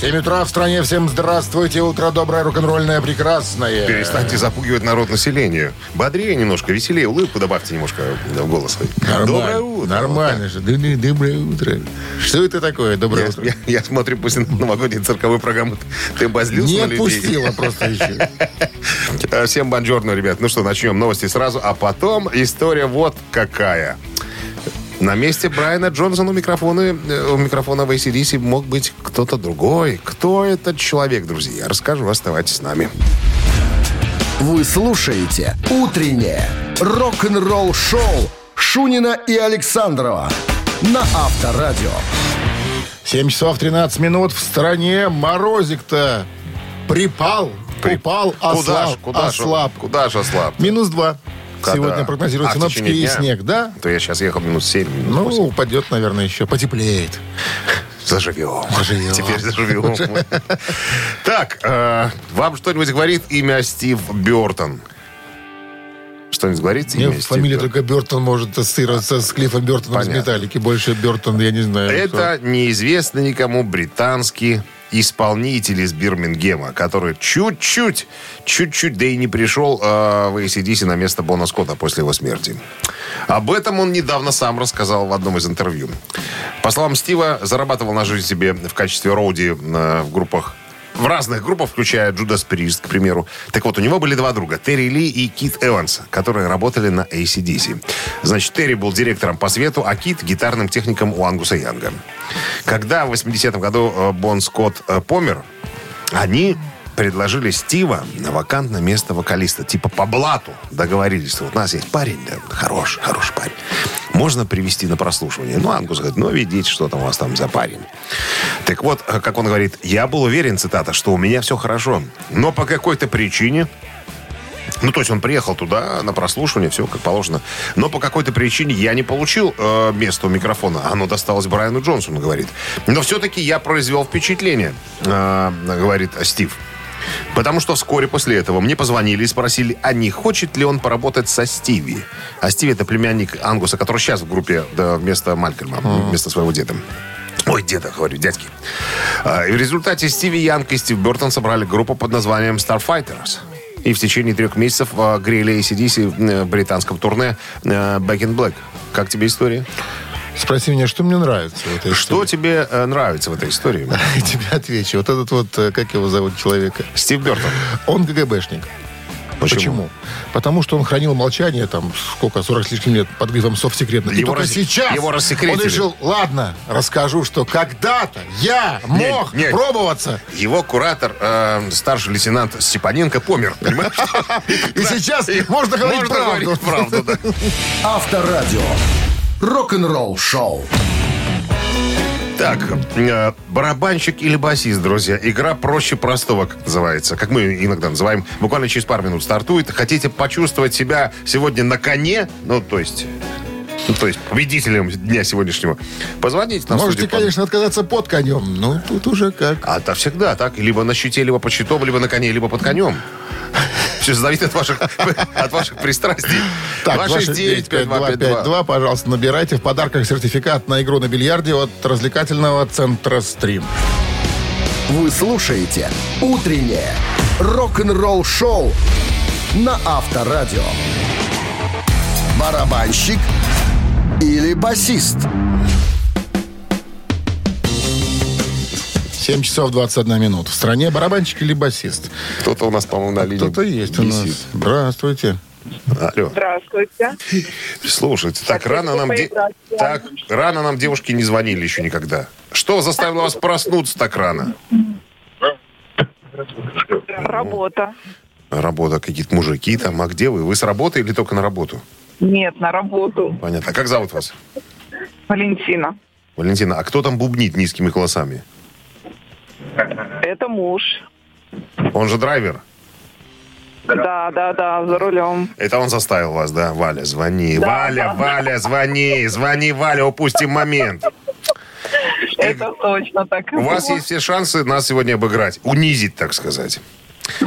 7 утра в стране. Всем здравствуйте. Утро доброе, рок-н-ролльное, прекрасное. Перестаньте запугивать народ населению. Бодрее немножко, веселее, улыбку добавьте немножко в голос. Нормально. Доброе утро. Нормально же. Доброе утро. Что это такое? Доброе Я, утро. я- я смотрю после новогодней цирковой программы. Ты базлился Не отпустила просто еще. Всем бонжорно, ребят. Ну что, начнем новости сразу, а потом история вот какая. На месте Брайана Джонсона у микрофона, э, у микрофона в ACDC мог быть кто-то другой. Кто этот человек, друзья? Я расскажу, оставайтесь с нами. Вы слушаете «Утреннее рок-н-ролл-шоу» Шунина и Александрова на Авторадио. 7 часов 13 минут в стране. Морозик-то припал, Куда ж, ослаб. куда ж, ослаб. куда ж ослаб? Минус 2. Когда? Сегодня прогнозируют А, синоптики и снег, да? То я сейчас ехал минут 7, минут Ну, 8. упадет, наверное, еще. Потеплеет. Заживем. Заживем. Теперь заживем. Так, э, вам что-нибудь говорит имя Стив Бертон? Что-нибудь говорит Мне фамилия только Бертон может ассоциироваться с Клиффом Бертоном из Понятно. «Металлики». Больше Бертон, я не знаю. Это неизвестный никому британский исполнитель из Бирмингема, который чуть-чуть, чуть-чуть, да и не пришел э, в ACDC на место Бона Скотта после его смерти. Об этом он недавно сам рассказал в одном из интервью. По словам Стива, зарабатывал на жизнь себе в качестве роуди э, в группах в разных группах, включая Джудас Прист, к примеру. Так вот, у него были два друга, Терри Ли и Кит Эванс, которые работали на ACDC. Значит, Терри был директором по свету, а Кит — гитарным техником у Ангуса Янга. Когда в 80-м году э, Бон Скотт э, помер, они предложили Стива на вакантное место вокалиста. Типа по блату договорились. Вот у нас есть парень, да, хороший, хороший парень. Можно привести на прослушивание. Ну, Ангус говорит, ну, видите, что там у вас там за парень. Так вот, э, как он говорит, я был уверен, цитата, что у меня все хорошо. Но по какой-то причине ну, то есть он приехал туда на прослушивание, все как положено. Но по какой-то причине я не получил э, место у микрофона. Оно досталось Брайану Джонсону, говорит. Но все-таки я произвел впечатление, э, говорит Стив. Потому что вскоре после этого мне позвонили и спросили, а не хочет ли он поработать со Стиви. А Стиви это племянник Ангуса, который сейчас в группе да, вместо Малькольма, вместо своего деда. Ой, деда, говорю, дядьки. А, И в результате Стиви Янг и Стив Бертон собрали группу под названием Starfighters. И в течение трех месяцев а, грели AC/DC в британском турне э, Back in Black. Как тебе история? Спроси меня, что мне нравится в этой Что тебе э, нравится в этой истории? Я тебе отвечу. Вот этот вот, э, как его зовут человека? Стив Бертон. Он ГГБшник. Почему? Потому что он хранил молчание, там, сколько, 40 с лишним лет, под грифом совсекретно. И Его только рас- сейчас его он решил, ладно, расскажу, что когда-то я мог не. пробоваться. Его куратор, э, старший лейтенант Степаненко, помер, понимаешь? И сейчас можно говорить правду. говорить Авторадио. Рок-н-ролл-шоу. Так, э, барабанщик или басист, друзья. Игра проще простого, как называется. Как мы иногда называем. Буквально через пару минут стартует. Хотите почувствовать себя сегодня на коне? Ну, то есть... Ну, то есть победителем дня сегодняшнего. Позвоните нам. Можете, студию конечно, отказаться под конем. Ну, тут уже как. А это всегда так. Либо на щите, либо под щитом, либо на коне, либо под конем. Все зависит от ваших, от ваших пристрастий. Так, 269-5252. пожалуйста, набирайте. В подарках сертификат на игру на бильярде от развлекательного центра «Стрим». Вы слушаете «Утреннее рок-н-ролл-шоу» на Авторадио. Барабанщик или басист? 7 часов 21 минут. В стране барабанщик или басист? Кто-то у нас, по-моему, на линии Кто-то есть у нас. висит. Здравствуйте. Алло. Здравствуйте. Слушайте, так Хотите рано нам, де- так рано нам девушки не звонили еще никогда. Что заставило вас проснуться так рано? Работа. Работа, какие-то мужики там. А где вы? Вы с работы или только на работу? Нет, на работу. Понятно. А как зовут вас? Валентина. Валентина, а кто там бубнит низкими голосами? Это муж. Он же драйвер. Да, да, да, за рулем. Это он заставил вас, да? Валя, звони. Валя, Валя, звони. Звони, Валя, упустим момент. Это точно так. У вас есть все шансы нас сегодня обыграть. Унизить, так сказать.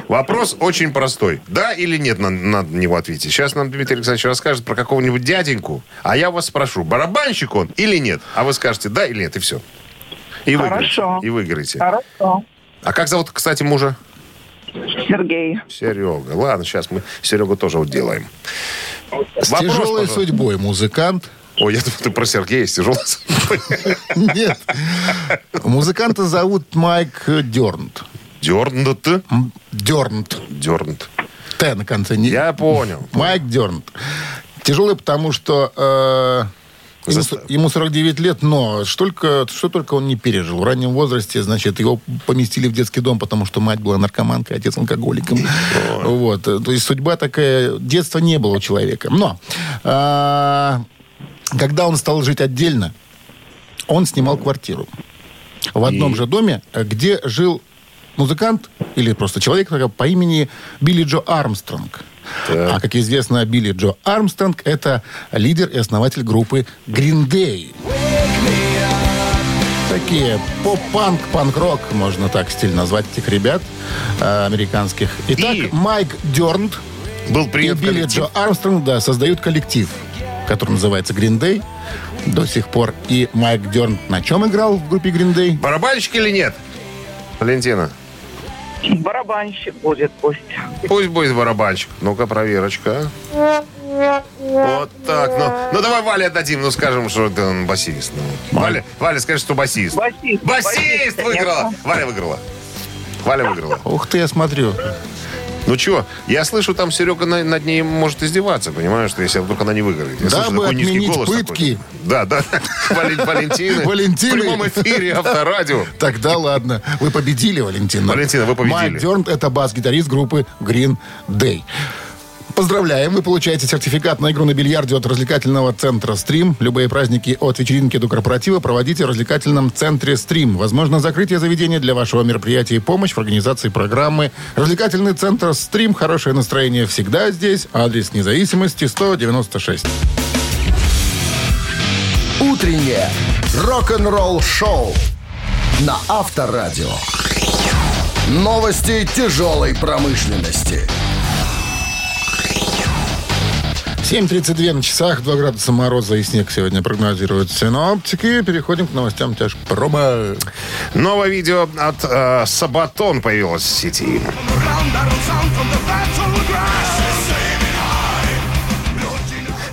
Вопрос очень простой. Да или нет, надо, надо на него ответить. Сейчас нам Дмитрий Александрович расскажет про какого-нибудь дяденьку, а я вас спрошу, барабанщик он или нет? А вы скажете да или нет, и все. И Хорошо. выиграете. И выиграете. Хорошо. А как зовут, кстати, мужа? Сергей. Серега. Ладно, сейчас мы Серегу тоже вот делаем. С Вопрос, тяжелой пожалуйста. судьбой музыкант. Ой, я думал, ты про Сергея с тяжелой судьбой. Нет. Музыканта зовут Майк Дернт. Дернут. М, Дернт. Дернут. Т на конце. Не... Я понял. Майк Дернт. Тяжелый, потому что э, ему, с- ему 49 лет, но что только, что только он не пережил. В раннем возрасте, значит, его поместили в детский дом, потому что мать была наркоманкой, отец алкоголиком. Вот. То есть судьба такая... Детства не было у человека. Но э, когда он стал жить отдельно, он снимал квартиру. В одном И? же доме, где жил музыкант или просто человек по имени Билли Джо Армстронг. А, как известно, Билли Джо Армстронг – это лидер и основатель группы Green Day. Такие поп-панк, панк-рок, можно так стиль назвать этих ребят э, американских. Итак, И? Майк Дернт Был и Билли. Джо Армстронг, да, создают коллектив, который называется Green Day до сих пор. И Майк Дернт на чем играл в группе Green Day? Барабанщик или нет? Валентина. Барабанщик будет пусть. Пусть будет барабанщик. Ну-ка, проверочка. Вот так. Ну, ну давай Вале отдадим. Ну скажем, что это он басист. Ну. Валя, Валя, скажи, что басист. Басист. Басист выиграла. конечно. Валя выиграла. Валя выиграла. Ух ты, я смотрю. Ну чего, я слышу, там Серега на- над ней может издеваться, понимаешь, что если вдруг она не выиграет. Я Дабы слышу отменить голос пытки. такой. Да, да. Вален- Валентины. Валентины. В прямом эфире Авторадио. Тогда ладно. Вы победили, Валентина. Валентина, вы победили. Майк Дернт – это бас-гитарист группы Green Day. Поздравляем! Вы получаете сертификат на игру на бильярде от развлекательного центра «Стрим». Любые праздники от вечеринки до корпоратива проводите в развлекательном центре «Стрим». Возможно, закрытие заведения для вашего мероприятия и помощь в организации программы. Развлекательный центр «Стрим». Хорошее настроение всегда здесь. Адрес независимости 196. Утреннее рок-н-ролл-шоу на Авторадио. Новости тяжелой промышленности. 7.32 на часах, 2 градуса мороза и снег сегодня прогнозируют синоптики. Переходим к новостям тяжпрома. Новое видео от э, Сабатон появилось в сети.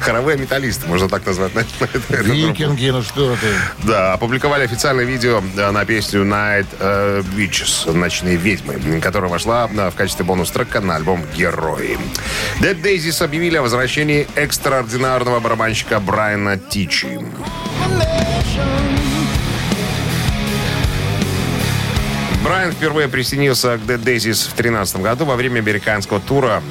Хоровые металлисты, можно так назвать. на- на. Викинги, ну что ты. Да, опубликовали официальное видео э, на песню Night э, Witches, «Ночные ведьмы», которая вошла э, в качестве бонус-трека на альбом «Герои». Dead Daisies объявили о возвращении экстраординарного барабанщика Брайана Тичи. Брайан впервые присоединился к Dead Daisies в 2013 году во время американского тура.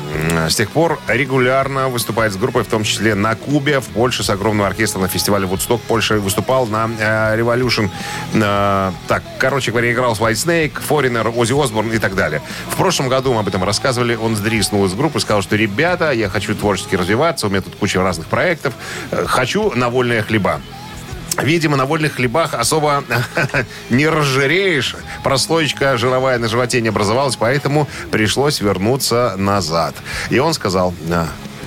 С тех пор регулярно выступает с группой, в том числе на Кубе, в Польше с огромным оркестром на фестивале Вудсток. Польша выступал на э, Revolution. Э, так, короче говоря, играл с White Snake, Foreigner, Оззи Осборн и так далее. В прошлом году мы об этом рассказывали. Он сдриснул из группы, сказал, что ребята, я хочу творчески развиваться, у меня тут куча разных проектов. Э, Хочу на вольные хлеба. Видимо, на вольных хлебах особо не разжиреешь. Прослоечка жировая на животе не образовалась, поэтому пришлось вернуться назад. И он сказал...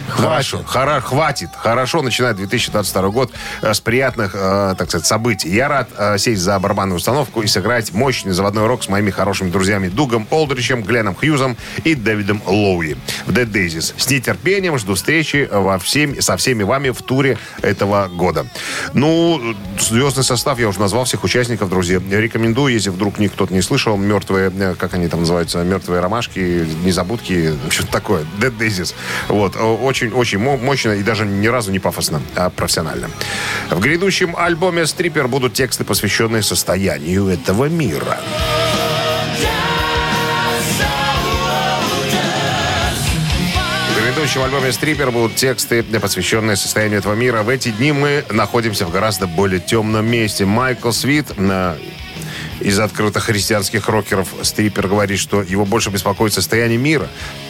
«Да, Хорошо, хора- хватит. Хорошо начинает 2022 год э, с приятных, э, так сказать, событий. Я рад э, сесть за барабанную установку и сыграть мощный заводной рок с моими хорошими друзьями Дугом Олдричем, Гленном Хьюзом и Дэвидом Лоуи в Dead Daisies. С нетерпением жду встречи во всем, со всеми вами в туре этого года. Ну, звездный состав, я уже назвал всех участников, друзья. Рекомендую, если вдруг никто не слышал, мертвые, э, как они там называются, мертвые ромашки, незабудки, что-то такое, Dead Daisies. Вот, очень, очень мо- мощно и даже ни разу не пафосно, а профессионально. В грядущем альбоме «Стрипер» будут тексты, посвященные состоянию этого мира. В грядущем альбоме «Стрипер» будут тексты, посвященные состоянию этого мира. В эти дни мы находимся в гораздо более темном месте. Майкл Свит, из открытых христианских рокеров Стрипер говорит, что его больше беспокоит состояние мира,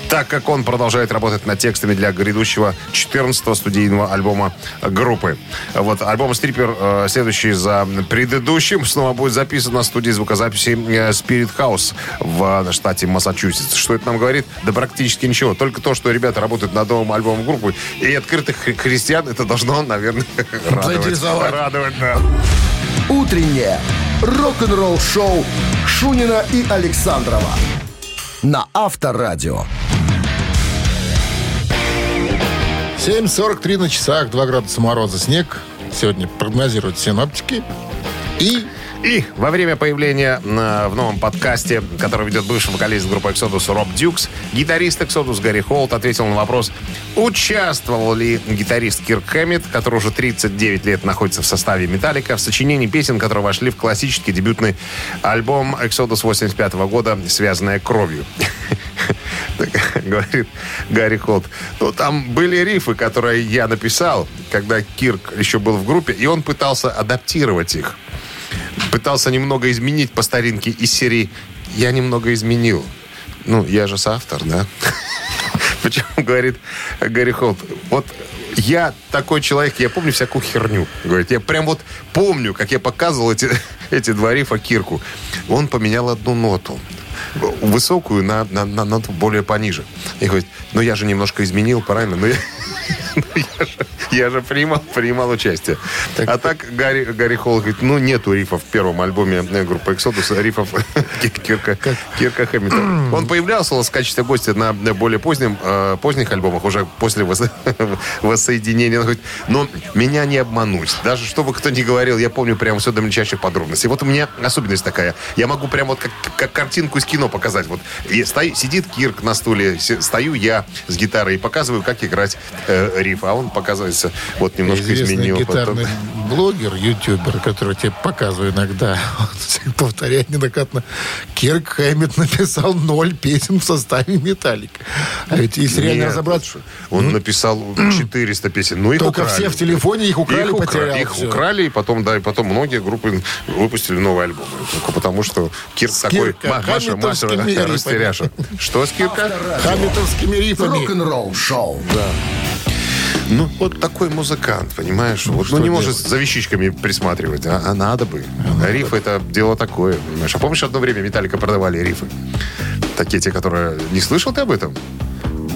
так как он продолжает работать над текстами для грядущего 14-го студийного альбома группы. Вот альбом Стрипер, э, следующий за предыдущим, снова будет записан на студии звукозаписи э, Spirit House в штате Массачусетс. Что это нам говорит? Да практически ничего. Только то, что ребята работают над новым альбомом группы и открытых хри- христиан, это должно, наверное, радовать. Радовать, да. Утреннее рок-н-ролл-шоу Шунина и Александрова на Авторадио. 7.43 на часах, 2 градуса мороза, снег. Сегодня прогнозируют синоптики. И И во время появления э, в новом подкасте, который ведет бывший вокалист группы Exodus Роб Дюкс, гитарист Exodus Гарри Холт ответил на вопрос, участвовал ли гитарист Кирк Хэммит, который уже 39 лет находится в составе Металлика, в сочинении песен, которые вошли в классический дебютный альбом Exodus 85 года «Связанная кровью». Говорит Гарри Холт. Ну, там были рифы, которые я написал, когда Кирк еще был в группе, и он пытался адаптировать их пытался немного изменить по старинке из серии «Я немного изменил». Ну, я же соавтор, да? Почему, говорит Гарри Холт, вот я такой человек, я помню всякую херню. Говорит, я прям вот помню, как я показывал эти, эти два рифа Кирку. Он поменял одну ноту. Высокую на, на, на ноту более пониже. И говорит, ну я же немножко изменил, правильно? Ну я, я же, я же принимал, принимал участие. а так Гарри, Гарри Холл говорит, ну нету рифов в первом альбоме э, группы Exodus, рифов Кирка, Кирка Хэммита. Он появлялся в качестве гостя на более позднем, э, поздних альбомах, уже после вос- воссоединения. Он говорит, но меня не обмануть. Даже что бы кто ни говорил, я помню прямо все до мельчайших подробностей. Вот у меня особенность такая. Я могу прямо вот как, как картинку из кино показать. Вот стою- сидит Кирк на стуле, стою я с гитарой и показываю, как играть э, риф. А он, показывается, вот немножко известный изменил. гитарный потом. блогер, ютубер, который тебе показываю иногда, он повторяет неоднократно, Кирк Хэммит написал ноль песен в составе Металлик. А ведь если реально Нет, разобраться, Он написал 400 песен. Ну, их Только украли. все в телефоне, их украли, их потерял, Их всё. украли, и потом, да, и потом многие группы выпустили новые альбомы. Только потому, что Кирк такой Кирка, ма- Маша, рифами. растеряша. Что с Кирка? хаммитовскими рифами. Рок-н-ролл-шоу. Ну, вот такой музыкант, понимаешь? вот, ну, не может делать? за вещичками присматривать, а, а надо бы. А рифы это дело такое, понимаешь? А помнишь, одно время Металлика продавали рифы? Такие те, которые... Не слышал ты об этом?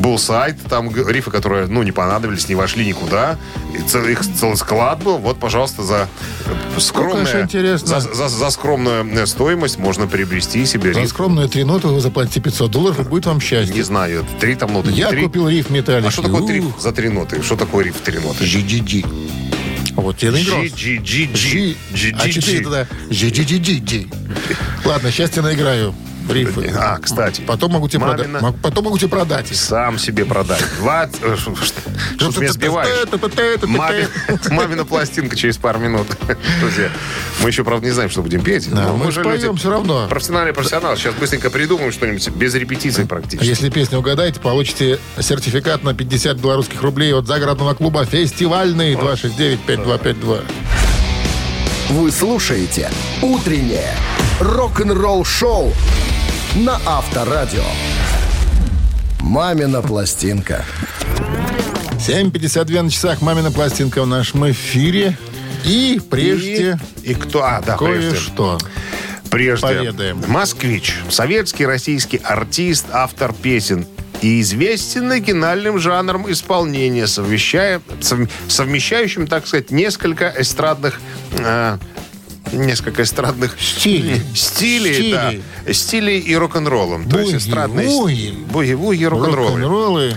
Булсайд, там г- рифы, которые, ну, не понадобились, не вошли никуда. И цел- их целый склад был. Вот, пожалуйста, за э, конечно, интересно. За, за- за скромную э, стоимость можно приобрести себе За риф. скромные три ноты вы заплатите 500 долларов, и будет вам Не счастье. знаю, три там ноты, не Я три. купил риф Металлик. А что такое риф за три ноты? Что такое риф три ноты? GGG. Вот тебе наиграл. G, G, G. G, А четыре тогда GGGG. Ладно, сейчас я наиграю рифы. А, кстати. Потом могу тебе продать. Мамина- Мог- Потом могу тебе продать. их. Сам себе продай. Два... э, Что ты меня сбиваешь? Мами- Мамина пластинка через пару минут. Друзья, мы еще, правда, не знаем, что будем петь. Мы же люди все равно. Профессиональные профессионалы. Сейчас быстренько придумаем что-нибудь без репетиций А практически. Если песню угадаете, получите сертификат на 50 белорусских рублей от загородного клуба «Фестивальный» 269-5252. Вы слушаете «Утреннее рок-н-ролл-шоу» на Авторадио. «Мамина пластинка». 7.52 на часах. Мамина пластинка в нашем эфире. И прежде И, и кто? А, да, кое-что. Прежде. Поведаем. Москвич. Советский российский артист, автор песен и известен оригинальным жанром исполнения, совмещая, сов- совмещающим, так сказать, несколько эстрадных... э, несколько эстрадных Стилей. стилей, Стилей. да, стилей и рок-н-роллом. То есть эстрадные Буги-вуги. буги-вуги, рок-н-роллы. Рок-н-роллы.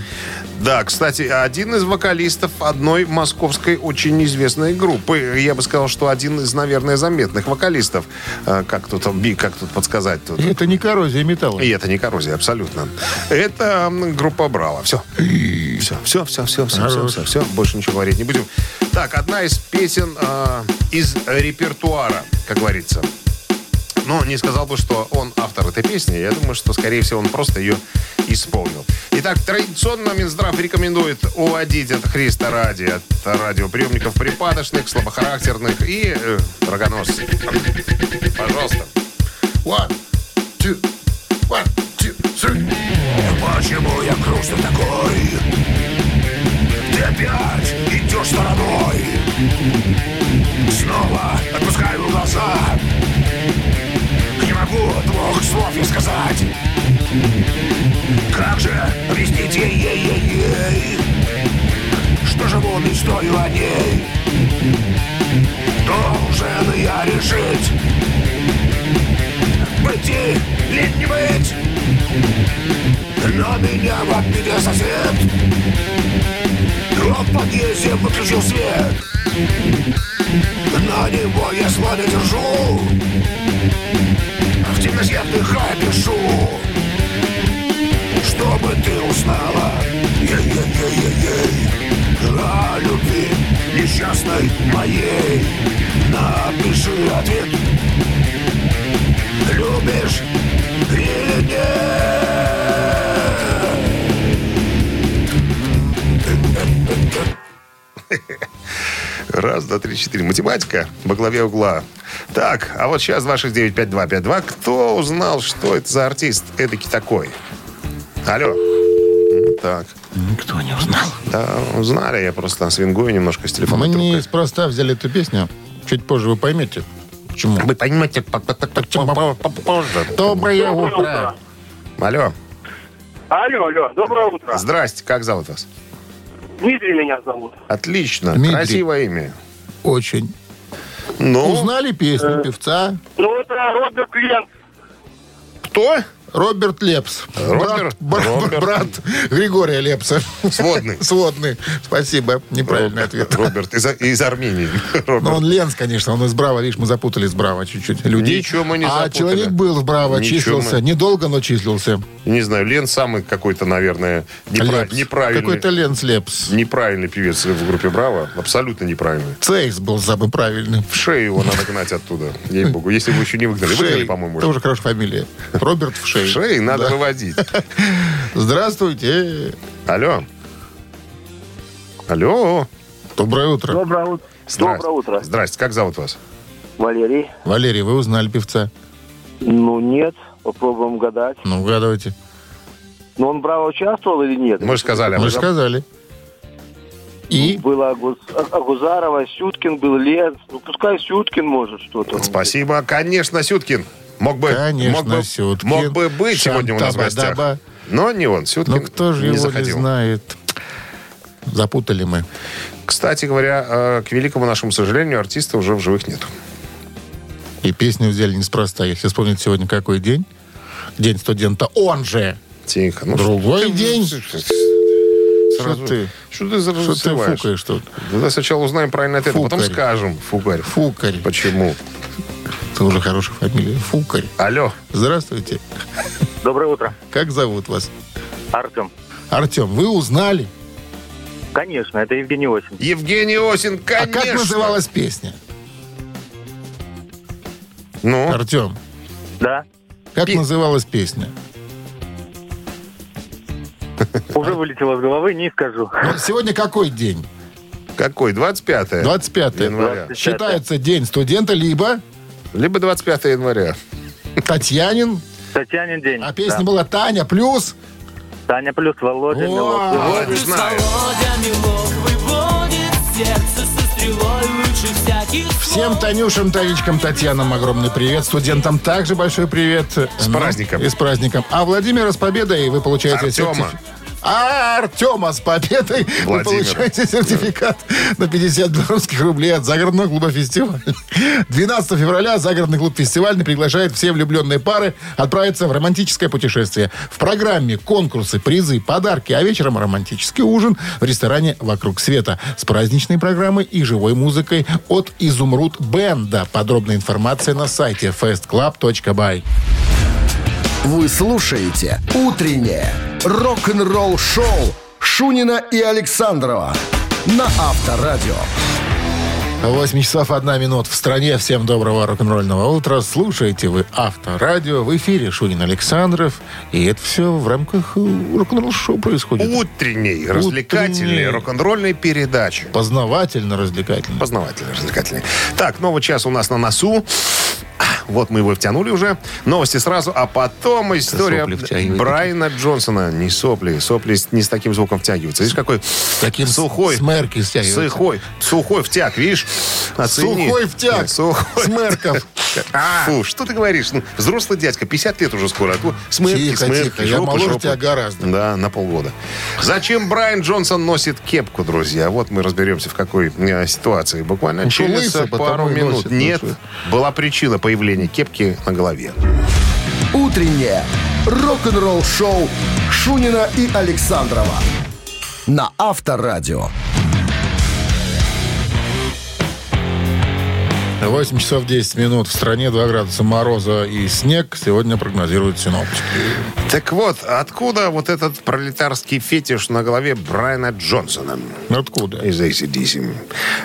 Да, кстати, один из вокалистов одной московской очень известной группы. Я бы сказал, что один из, наверное, заметных вокалистов. Э, Как тут, как тут подсказать? Тут? Это не коррозия металла. И это не коррозия, абсолютно. Это группа Браво. Все. Все, все, все, все, все, все, все, все. Больше ничего говорить не будем. Так, одна из песен э, из репертуара, как говорится. Но не сказал бы, что он автор этой песни. Я думаю, что, скорее всего, он просто ее исполнил. Итак, традиционно Минздрав рекомендует уводить от Христа ради от радиоприемников припадочных, слабохарактерных и э, рогоносцев. Пожалуйста. One, two, one, two, three. Почему я грустный такой? Ты опять идешь стороной Снова отпускаю глаза. Не могу двух слов я сказать. Как же объяснить ей-ей-ей Что живу мечтою о ней? Должен я решить? Быть или не быть? Но меня в обиде сосед в подъезде выключил свет На него я не держу В темноте вдыхая пишу Чтобы ты узнала Ей-ей-ей-ей-ей О любви несчастной моей Напиши ответ Любишь Раз, два, три, четыре. Математика во главе угла. Так, а вот сейчас 269-5252. Кто узнал, что это за артист эдакий такой? Алло. М, Так. Никто не узнал. Да, узнали. Я просто свингую немножко с телефона. Мы не спроста взяли эту песню. Чуть позже вы поймете, почему. Вы понимаете, по- по- по- по- по- по- позже. Доброе утро. Алло. Алло, алло, доброе утро. Здрасте, как зовут вас? Дмитрий меня зовут. Отлично, Дмитрий. красивое имя. Очень. Ну, Узнали песню певца Ну, это Роберт Клент. кто? Роберт Лепс. Роберт- брат, Роберт. брат Григория Лепса. Сводный. Сводный. Спасибо. Неправильный ответ. Роберт из, из Армении. Роберт. Но он Ленс, конечно, он из Браво. Видишь, мы запутали с Браво чуть-чуть. Людей. Ничего мы не А запутали. человек был в Браво, Ничего числился. мы- Недолго, но числился. Не знаю, Лен самый какой-то, наверное, непра- Лепс. неправильный. Какой-то Ленс Лепс. Неправильный певец в группе Браво. Абсолютно неправильный. Цейс был самый правильный. В шею его надо гнать оттуда. Ей-богу. Если вы еще не выгнали. Выгнали, по-моему, уже. Тоже хорошая фамилия. Роберт в шее. В шее надо Да. выводить. Здравствуйте. Алло. Алло. Доброе утро. Доброе утро. Здрасте. Доброе утро. Здрасте. Как зовут вас? Валерий. Валерий, вы узнали певца? Ну, нет. Попробуем гадать. Ну, угадывайте. Но он браво участвовал или нет? Мы же сказали об Мы же сказали. И? Было Агуз- А- Агузарова, Сюткин был, Ленц. Ну, пускай Сюткин может что-то. Спасибо. Конечно, Сюткин. Мог бы, Конечно, мог бы, Сюткин. мог бы быть сегодня у нас в гостях. Но не он. Сюткин Ну, кто же не его заходил. не знает? Запутали мы. Кстати говоря, э, к великому нашему сожалению, артиста уже в живых нет. И песню взяли неспроста. Если вспомнить сегодня какой день, День студента, он же. Тихо. Ну, Другой ты- день. Сразу- Что ты? Что ты Что ты фукаешь тут? Давай сначала узнаем правильный ответ, а потом Фукарь. скажем. Фукарь. Фукарь. Почему? Это уже хорошая фамилия. Фукарь. Алло. Здравствуйте. Доброе утро. Как зовут вас? Артем. Артем, вы узнали? Конечно, это Евгений Осин. Евгений Осин, конечно. А как называлась песня? Ну, Артем, Да. как Пе- называлась песня? Уже вылетело с головы, не скажу. Ну, сегодня какой день? какой? 25 25 января. Считается день студента, либо Либо 25 января. Татьянин, Татьянин день. а песня Да. была Таня плюс. Таня плюс Володя. О, Милок. Володя знает. Володя Милок выводит сердце со стрелой лучше всяких Всем. Танюшам, Танечкам, Татьянам огромный привет. Студентам также большой привет. С праздником. И с праздником. А Владимира с победой вы получаете Артема. сертиф- А Артема с победой вы Владимира. получаете сертификат на 50 белорусских рублей от загородного клуба «Фестиваль». 12 февраля загородный клуб «Фестиваль» приглашает все влюбленные пары отправиться в романтическое путешествие. В программе конкурсы, призы, подарки, а вечером романтический ужин в ресторане «Вокруг света» с праздничной программой и живой музыкой от «Изумруд Бенда». Подробная информация на сайте festclub.by. Вы слушаете «Утреннее рок-н-ролл-шоу» Шунина и Александрова на Авторадио. 8 часов 1 минут в стране. Всем доброго рок-н-ролльного утра. Слушаете вы Авторадио. В эфире Шунин Александров. И это все в рамках э, рок-н-ролл-шоу происходит. Утренней, развлекательной, рок-н-ролльной передачи. Познавательно, развлекательно. Познавательный, развлекательный. Так, новый час у нас на носу. Вот мы его втянули уже. Новости сразу, а потом история. Брайана Джонсона. Не сопли. Сопли не с таким звуком втягиваются. Видишь, какой таким сухой. смерки стягиваются. Сухой. Сухой втяг, видишь? Оцени. Сухой втяг. Нет, Сухой. Смерков. Фу, что ты говоришь? Ну, взрослый дядька, 50 лет уже скоро. а то Смерки, Тихо, смерки, тихо, я жопа, моложе жопа. тебя гораздо. Да, на полгода. Зачем Брайан Джонсон носит кепку, друзья? Вот мы разберемся, в какой э, ситуации. Буквально что, через лысый, пару минут. носит, ну Нет, была причина появления кепки на голове. Утреннее рок-н-ролл-шоу Шунина и Александрова на Авторадио. 8 часов 10 минут. В стране 2 градуса мороза и снег. Сегодня прогнозируют синоптики. Так вот, откуда вот этот пролетарский фетиш на голове Брайана Джонсона? Откуда? из ACDC.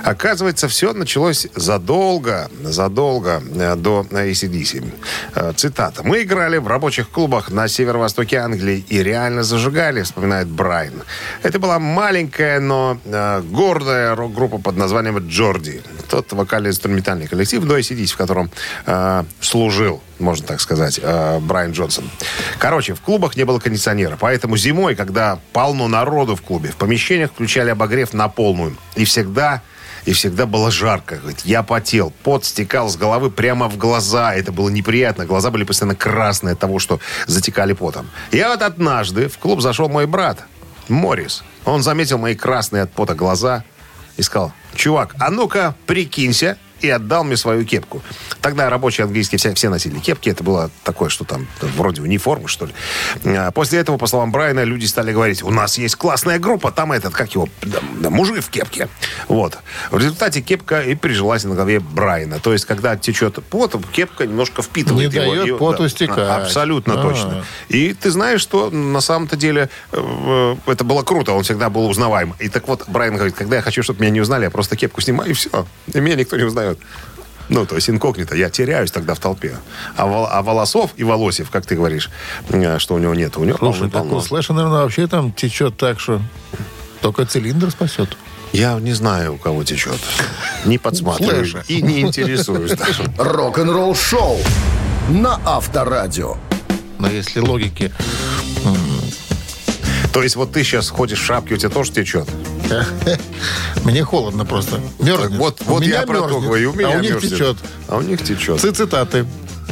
Оказывается, все началось задолго, задолго э, до ACDC. Э, Цитата. «Мы играли в рабочих клубах на северо-востоке Англии и реально зажигали», вспоминает Брайан. Это была маленькая, но э, гордая рок-группа под названием «Джорди». Тот вокально-инструментальный коллектив до ACDC, в котором э, служил можно так сказать, э, Брайан Джонсон. Короче, в клубах не было кондиционера, поэтому зимой, когда полно народу в клубе, в помещениях включали обогрев на полную. И всегда и всегда было жарко. Я потел, пот стекал с головы прямо в глаза. Это было неприятно. Глаза были постоянно красные от того, что затекали потом. И вот однажды в клуб зашел мой брат, Морис. Он заметил мои красные от пота глаза и сказал, чувак, а ну-ка прикинься, и отдал мне свою кепку. Тогда рабочие английские все, все носили кепки. Это было такое, что там вроде униформы, что ли. А После этого, по словам Брайана, люди стали говорить, у нас есть классная группа, там этот, как его, да, да, мужик в кепке. Вот. В результате кепка и прижилась на голове Брайана. То есть, когда течет пот, кепка немножко впитывает Не его. дает И- поту стекать. Абсолютно А. точно. И ты знаешь, что на самом-то деле э, это было круто, он всегда был узнаваем. И так вот, Брайан говорит, когда я хочу, чтобы меня не узнали, я просто кепку снимаю, и все. И меня никто не узнает. Ну, то есть инкогнито. Я теряюсь тогда в толпе. А, вол- а волосов и волосев, как ты говоришь, э, что у него нет, у него Слушай, так у Слэша, наверное, вообще там течет так, что только цилиндр спасет. Я не знаю, у кого течет. Не подсматриваю. Слэша. И не интересуюсь даже. Рок-н-ролл-шоу на Авторадио. Но если логики... То есть вот ты сейчас ходишь в шапке, у тебя тоже течет? Мне холодно просто. Мерзнет. Вот, вот я про то мерзнет, говорю. У меня а у них мерзнет. течет. А у них течет. Ци- Цитаты.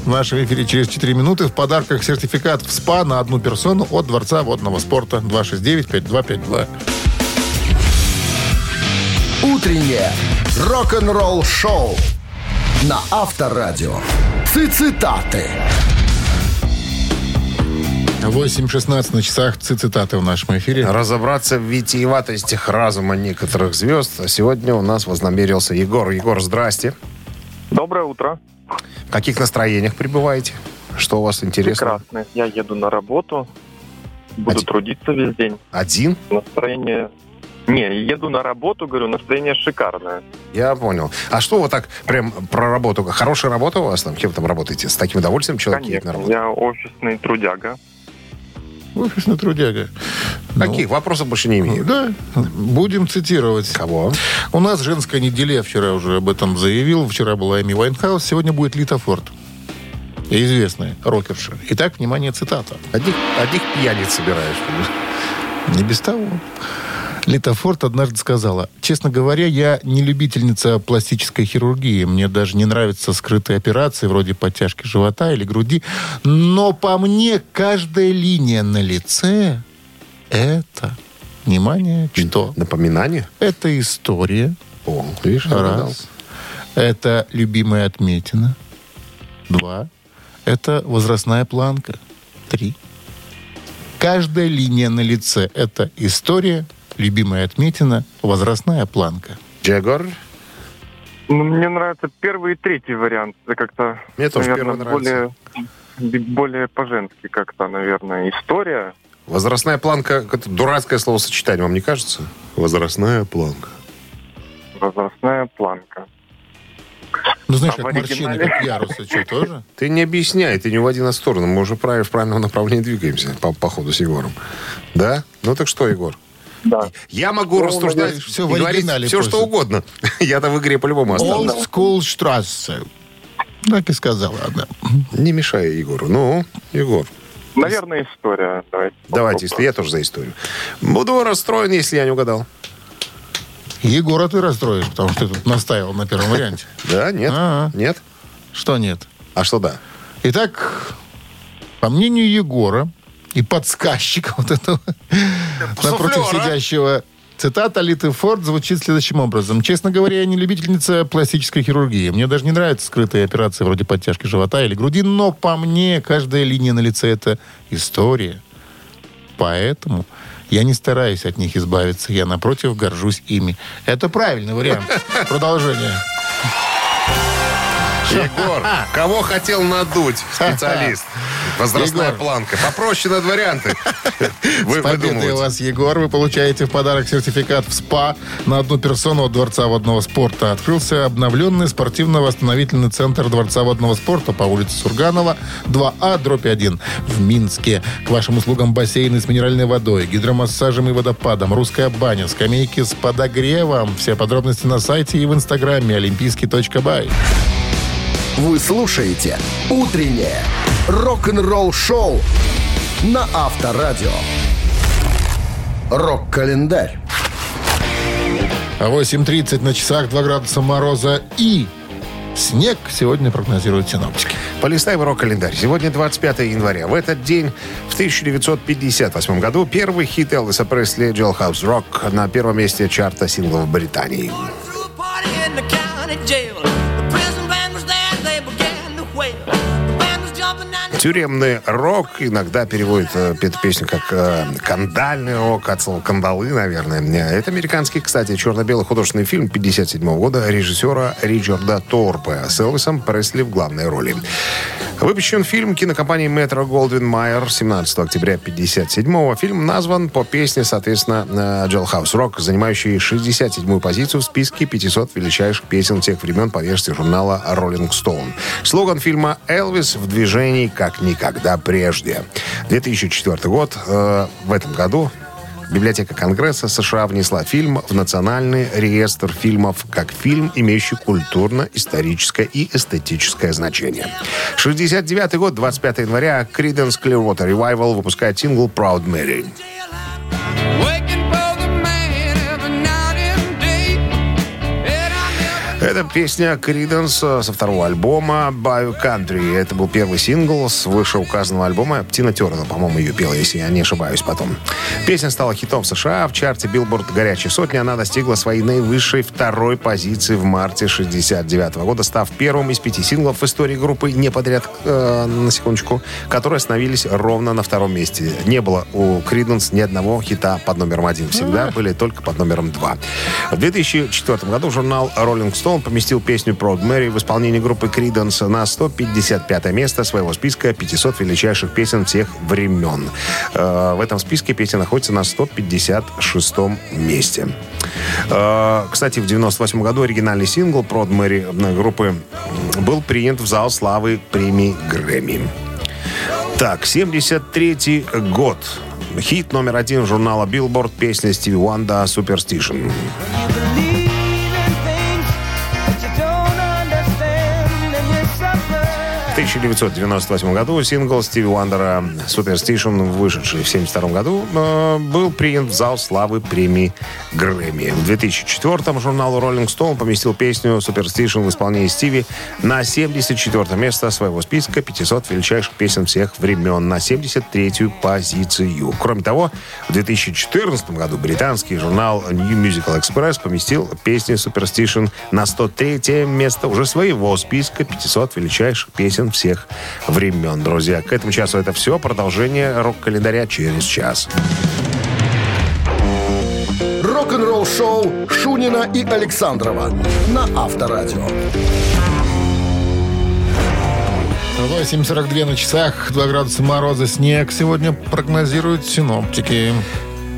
В нашем эфире через 4 минуты в подарках сертификат в СПА на одну персону от Дворца водного спорта 269-5252. Утреннее рок-н-ролл-шоу на Авторадио. Цитаты. 8.16 на часах ци- цитаты в нашем эфире. Разобраться в витиеватостях разума некоторых звезд. А Сегодня у нас вознамерился Егор. Егор, здрасте. Доброе утро. В каких настроениях пребываете? Что у вас интересно? Прекрасно. Я еду на работу. Буду Один. трудиться весь день. Один? Настроение... Не, еду на работу, говорю, настроение шикарное. Я понял. А что вот так прям про работу? Хорошая работа у вас там? Кем там работаете? С таким удовольствием человек едет на Конечно, работу? я офисный трудяга. Офисный трудяга. Каких? Вопросов больше не Ну, имею. да, будем цитировать. Кого? У нас женская неделя, я вчера уже об этом заявил. Вчера была Эми Уайнхаус, сегодня будет Лита Форд. Известная рокерша. Итак, внимание, цитата. Одних, одних пьяниц собираешь. Не без того. Лита Форд однажды сказала, честно говоря, я не любительница пластической хирургии. Мне даже не нравятся скрытые операции вроде подтяжки живота или груди. Но по мне каждая линия на лице это, внимание, что? Напоминание? Это история. О, видишь. Раз. Это любимая отметина. Два. Это возрастная планка. Три. Каждая линия на лице – это история, любимая отметина, возрастная планка. Егор? Ну, мне нравится первый и третий вариант. Это как-то, Мне тоже наверное, первый нравится. более, более по-женски как-то, наверное, история. Возрастная планка, это дурацкое словосочетание, вам не кажется? Возрастная планка. Возрастная планка. Ну, знаешь, А как морщины, как ярусы, что, тоже? Ты не объясняй, ты не уводи на сторону. Мы уже правильно, в правильном направлении двигаемся по, по ходу с Егором. Да? Ну так что, Егор? Да. Я могу Ну, рассуждать всё и в говорить оригинале все, что угодно. Я-то в игре по-любому останусь. Old School Strasse. Так и сказала она. Не мешай Егору. Ну, Егор, Наверное, история. Давайте. давайте, если я тоже за историю. Буду расстроен, если я не угадал. Егора ты расстроишь, потому что ты тут настаивал на первом варианте. Да, нет, А-а. нет. Что нет? А что да? Итак, по мнению Егора и подсказчика вот этого напротив сидящего, цитата Литы Форд звучит следующим образом. «Честно говоря, я не любительница пластической хирургии. Мне даже не нравятся скрытые операции вроде подтяжки живота или груди, но по мне каждая линия на лице – это история. Поэтому я не стараюсь от них избавиться. Я, напротив, горжусь ими». Это правильный вариант. Продолжение. Егор, кого хотел надуть специалист? Возрастная Егор. планка. Попроще над варианты. Вы С победой вас, Егор. Вы получаете в подарок сертификат в СПА на одну персону от Дворца водного спорта. Открылся обновленный спортивно-восстановительный центр Дворца водного спорта по улице Сурганова, 2А, дробь 1 в Минске. К вашим услугам бассейны с минеральной водой, гидромассажем и водопадом, русская баня, скамейки с подогревом. Все подробности на сайте и в инстаграме олимпийский.бай. Вы слушаете «Утреннее рок-н-ролл-шоу» на Авторадио. Рок-календарь. 8.30 на часах 2 градуса мороза и снег сегодня прогнозируют синоптики. Полистаем рок-календарь. Сегодня 25 января. В этот день, в 1958 году, первый хит Элвиса Пресли «Jailhouse Rock» на первом месте чарта синглов в Британии. through a party in the county jail. Тюремный рок иногда переводит э, эту песню как э, кандальный рок, от слова кандалы, наверное. Э, Это американский, кстати, черно-белый художественный фильм 57 года режиссера Ричарда Торпа с Элвисом Пресли в главной роли. Выпущен фильм кинокомпанией Метро Голдвин Майер 17 октября 57 Фильм назван по песне, соответственно, э, Jailhouse Rock, занимающей 67-ю позицию в списке 500 величайших песен тех времен по версии журнала Rolling Stone. Слоган фильма «Элвис в движении как никогда прежде». 2004 год. Э, В этом году Библиотека Конгресса США внесла фильм в Национальный реестр фильмов как фильм, имеющий культурно-историческое и эстетическое значение. 69 год, 25 января, Creedence Clearwater Revival выпускает сингл «Proud Mary». Это песня Creedence со второго альбома «Bio Country». Это был первый сингл с вышеуказанного альбома. Тина Тернер, по-моему, ее пела, если я не ошибаюсь потом. Песня стала хитом в США. В чарте Billboard «Горячей сотни» она достигла своей наивысшей второй позиции в марте 69 года, став первым из пяти синглов в истории группы не подряд, э, на секундочку, которые остановились ровно на втором месте. Не было у Creedence ни одного хита под номером один. Всегда были только под номером два. В 2004 году журнал Rolling Stone поместил песню Proud Mary в исполнении группы Creedence на 155 место своего списка 500 величайших песен всех времен. Э, В этом списке песня находится на 156 месте. Э, Кстати, в 98 году оригинальный сингл Proud э, группы был принят в зал славы премии Грэмми. Так, 73 год. Хит номер один журнала Billboard песня Стиви Уанда «Superstition». 1998 году сингл Стиви Уандера «Superstition», вышедший в 1972 году, э, был принят в зал славы премии Грэмми. В 2004 журнал Rolling Stone поместил песню «Superstition» в исполнении Стиви на 74 место своего списка 500 величайших песен всех времен, на 73-ю позицию. Кроме того, в 2014 году британский журнал New Musical Express поместил песни «Superstition» на 103 место уже своего списка 500 величайших песен всех времен. Друзья, к этому часу это все. Продолжение рок-календаря через час. Рок-н-ролл-шоу Шунина и Александрова на Авторадио. 8.42 на часах, 2 градуса мороза, снег. Сегодня прогнозируют синоптики.